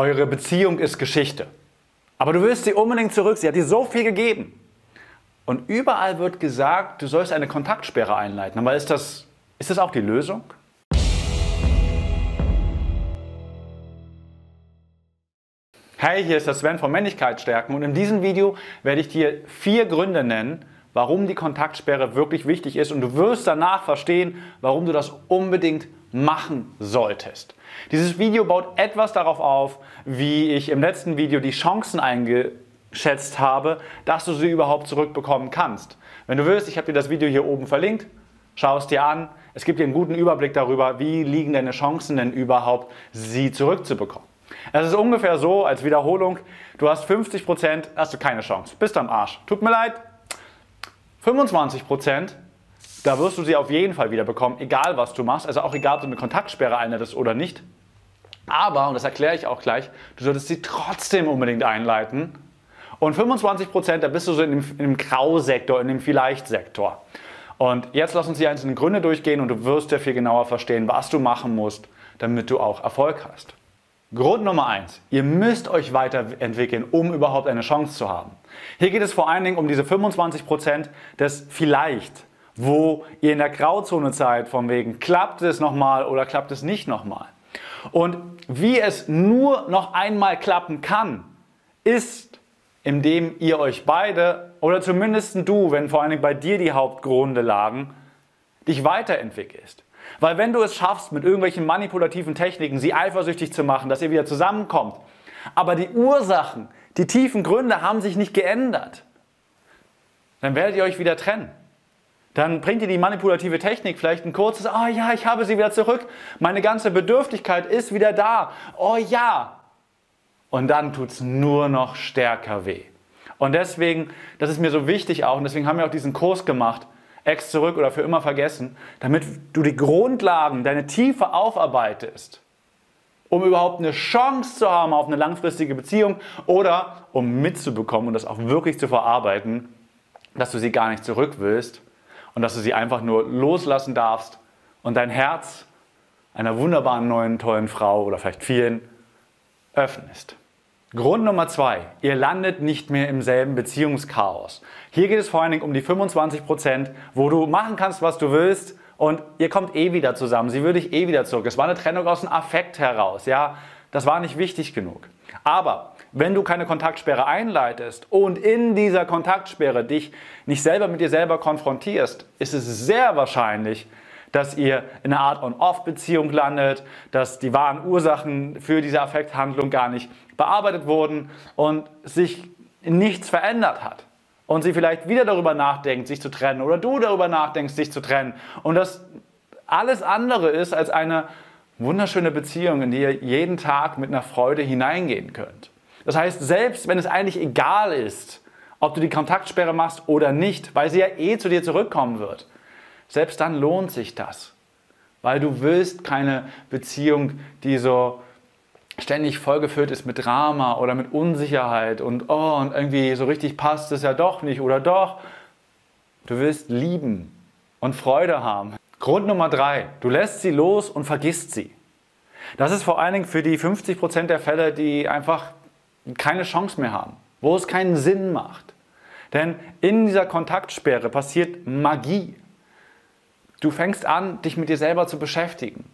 eure Beziehung ist Geschichte. Aber du willst sie unbedingt zurück. Sie hat dir so viel gegeben. Und überall wird gesagt, du sollst eine Kontaktsperre einleiten. Aber ist das, ist das auch die Lösung? Hey, hier ist der Sven von Männlichkeitsstärken und in diesem Video werde ich dir vier Gründe nennen, warum die Kontaktsperre wirklich wichtig ist und du wirst danach verstehen, warum du das unbedingt machen solltest. Dieses Video baut etwas darauf auf, wie ich im letzten Video die Chancen eingeschätzt habe, dass du sie überhaupt zurückbekommen kannst. Wenn du willst, ich habe dir das Video hier oben verlinkt, schau es dir an. Es gibt dir einen guten Überblick darüber, wie liegen deine Chancen denn überhaupt, sie zurückzubekommen. Es ist ungefähr so, als Wiederholung, du hast 50%, Prozent, hast du keine Chance. Bist am Arsch. Tut mir leid. 25%, Prozent, da wirst du sie auf jeden Fall wieder bekommen, egal was du machst. Also auch egal, ob du eine Kontaktsperre einleitest oder nicht. Aber, und das erkläre ich auch gleich, du solltest sie trotzdem unbedingt einleiten. Und 25%, Prozent, da bist du so in dem, in dem Grausektor, in dem Vielleicht-Sektor. Und jetzt lass uns die einzelnen Gründe durchgehen und du wirst ja viel genauer verstehen, was du machen musst, damit du auch Erfolg hast. Grund Nummer eins: Ihr müsst euch weiterentwickeln, um überhaupt eine Chance zu haben. Hier geht es vor allen Dingen um diese 25% des Vielleicht, wo ihr in der Grauzone seid, von wegen klappt es nochmal oder klappt es nicht nochmal. Und wie es nur noch einmal klappen kann, ist, indem ihr euch beide oder zumindest du, wenn vor allen Dingen bei dir die Hauptgründe lagen, dich weiterentwickelst. Weil wenn du es schaffst, mit irgendwelchen manipulativen Techniken sie eifersüchtig zu machen, dass ihr wieder zusammenkommt, aber die Ursachen, die tiefen Gründe haben sich nicht geändert, dann werdet ihr euch wieder trennen. Dann bringt ihr die manipulative Technik vielleicht ein kurzes, oh ja, ich habe sie wieder zurück, meine ganze Bedürftigkeit ist wieder da, oh ja. Und dann tut es nur noch stärker weh. Und deswegen, das ist mir so wichtig auch, und deswegen haben wir auch diesen Kurs gemacht, Ex zurück oder für immer vergessen, damit du die Grundlagen, deine Tiefe aufarbeitest, um überhaupt eine Chance zu haben auf eine langfristige Beziehung oder um mitzubekommen und das auch wirklich zu verarbeiten, dass du sie gar nicht zurück willst und dass du sie einfach nur loslassen darfst und dein Herz einer wunderbaren neuen, tollen Frau oder vielleicht vielen öffnest. Grund Nummer zwei, ihr landet nicht mehr im selben Beziehungschaos. Hier geht es vor allen Dingen um die 25 Prozent, wo du machen kannst, was du willst und ihr kommt eh wieder zusammen. Sie würde dich eh wieder zurück. Es war eine Trennung aus dem Affekt heraus. Ja, das war nicht wichtig genug. Aber wenn du keine Kontaktsperre einleitest und in dieser Kontaktsperre dich nicht selber mit dir selber konfrontierst, ist es sehr wahrscheinlich, dass ihr in einer Art On-Off-Beziehung landet, dass die wahren Ursachen für diese Affekthandlung gar nicht bearbeitet wurden und sich nichts verändert hat. Und sie vielleicht wieder darüber nachdenkt, sich zu trennen oder du darüber nachdenkst, sich zu trennen. Und das alles andere ist als eine wunderschöne Beziehung, in die ihr jeden Tag mit einer Freude hineingehen könnt. Das heißt, selbst wenn es eigentlich egal ist, ob du die Kontaktsperre machst oder nicht, weil sie ja eh zu dir zurückkommen wird, selbst dann lohnt sich das. Weil du willst keine Beziehung, die so ständig vollgefüllt ist mit Drama oder mit Unsicherheit und oh, und irgendwie so richtig passt es ja doch nicht oder doch. Du willst lieben und Freude haben. Grund Nummer drei, du lässt sie los und vergisst sie. Das ist vor allen Dingen für die 50% der Fälle, die einfach keine Chance mehr haben, wo es keinen Sinn macht. Denn in dieser Kontaktsperre passiert Magie. Du fängst an, dich mit dir selber zu beschäftigen.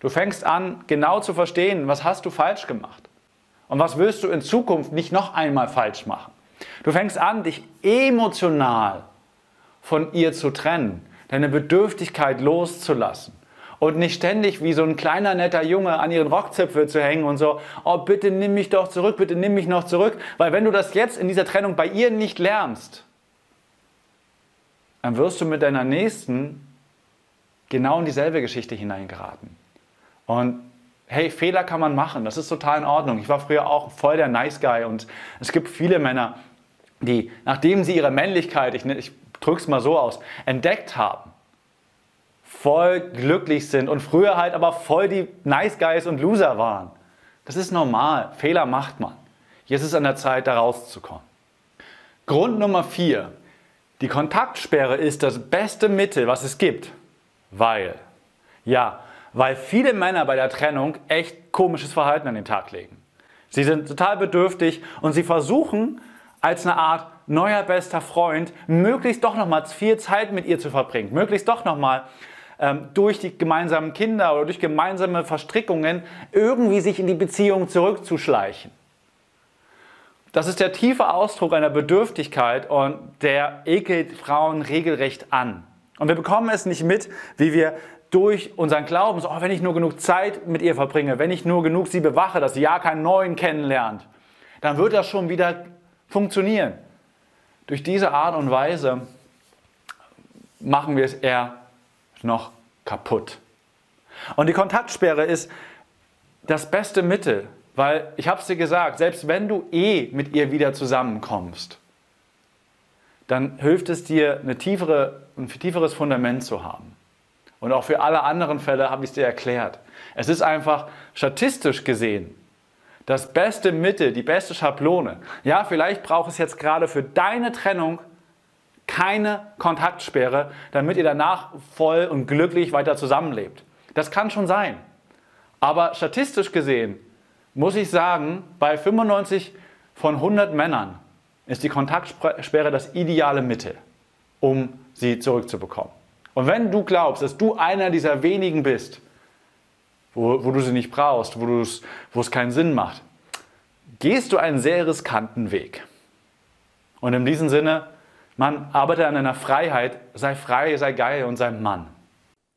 Du fängst an, genau zu verstehen, was hast du falsch gemacht und was willst du in Zukunft nicht noch einmal falsch machen. Du fängst an, dich emotional von ihr zu trennen, deine Bedürftigkeit loszulassen und nicht ständig wie so ein kleiner netter Junge an ihren Rockzipfel zu hängen und so, oh bitte nimm mich doch zurück, bitte nimm mich noch zurück, weil wenn du das jetzt in dieser Trennung bei ihr nicht lernst, dann wirst du mit deiner nächsten genau in dieselbe Geschichte hineingeraten. Und hey, Fehler kann man machen, das ist total in Ordnung. Ich war früher auch voll der Nice Guy und es gibt viele Männer, die, nachdem sie ihre Männlichkeit, ich, ich drücke es mal so aus, entdeckt haben, voll glücklich sind und früher halt aber voll die Nice Guys und Loser waren. Das ist normal, Fehler macht man. Jetzt ist an der Zeit, da rauszukommen. Grund Nummer vier: Die Kontaktsperre ist das beste Mittel, was es gibt. Weil, ja, weil viele Männer bei der Trennung echt komisches Verhalten an den Tag legen. Sie sind total bedürftig und sie versuchen als eine Art neuer bester Freund möglichst doch noch mal viel Zeit mit ihr zu verbringen, möglichst doch noch mal ähm, durch die gemeinsamen Kinder oder durch gemeinsame Verstrickungen irgendwie sich in die Beziehung zurückzuschleichen. Das ist der tiefe Ausdruck einer Bedürftigkeit und der ekelt Frauen regelrecht an. Und wir bekommen es nicht mit, wie wir durch unseren Glauben, so, oh, wenn ich nur genug Zeit mit ihr verbringe, wenn ich nur genug sie bewache, dass sie ja keinen neuen kennenlernt, dann wird das schon wieder funktionieren. Durch diese Art und Weise machen wir es eher noch kaputt. Und die Kontaktsperre ist das beste Mittel, weil ich habe es dir gesagt, selbst wenn du eh mit ihr wieder zusammenkommst, dann hilft es dir, eine tiefere, ein tieferes Fundament zu haben. Und auch für alle anderen Fälle habe ich es dir erklärt. Es ist einfach statistisch gesehen das beste Mittel, die beste Schablone. Ja, vielleicht braucht es jetzt gerade für deine Trennung keine Kontaktsperre, damit ihr danach voll und glücklich weiter zusammenlebt. Das kann schon sein. Aber statistisch gesehen muss ich sagen, bei 95 von 100 Männern ist die Kontaktsperre das ideale Mittel, um sie zurückzubekommen. Und wenn du glaubst, dass du einer dieser wenigen bist, wo, wo du sie nicht brauchst, wo, wo es keinen Sinn macht, gehst du einen sehr riskanten Weg. Und in diesem Sinne, man arbeite an deiner Freiheit, sei frei, sei geil und sei Mann.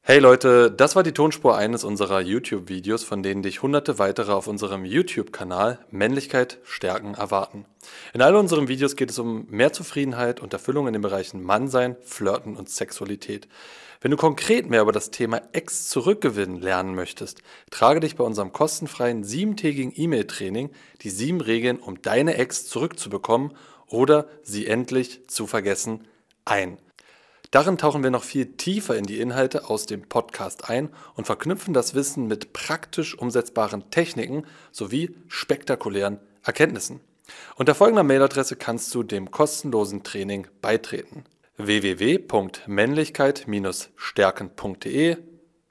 Hey Leute, das war die Tonspur eines unserer YouTube-Videos, von denen dich hunderte weitere auf unserem YouTube-Kanal Männlichkeit stärken erwarten. In all unseren Videos geht es um mehr Zufriedenheit und Erfüllung in den Bereichen Mannsein, Flirten und Sexualität. Wenn du konkret mehr über das Thema Ex zurückgewinnen lernen möchtest, trage dich bei unserem kostenfreien siebentägigen E-Mail-Training die sieben Regeln, um deine Ex zurückzubekommen oder sie endlich zu vergessen, ein. Darin tauchen wir noch viel tiefer in die Inhalte aus dem Podcast ein und verknüpfen das Wissen mit praktisch umsetzbaren Techniken sowie spektakulären Erkenntnissen. Unter folgender Mailadresse kannst du dem kostenlosen Training beitreten: www.männlichkeit-stärken.de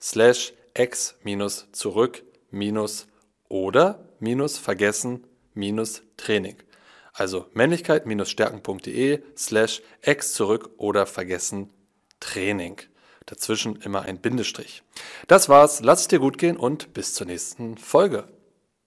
slash x-zurück- oder vergessen Training. Also männlichkeit-stärken.de slash ex zurück oder vergessen Training. Dazwischen immer ein Bindestrich. Das war's, lass es dir gut gehen und bis zur nächsten Folge.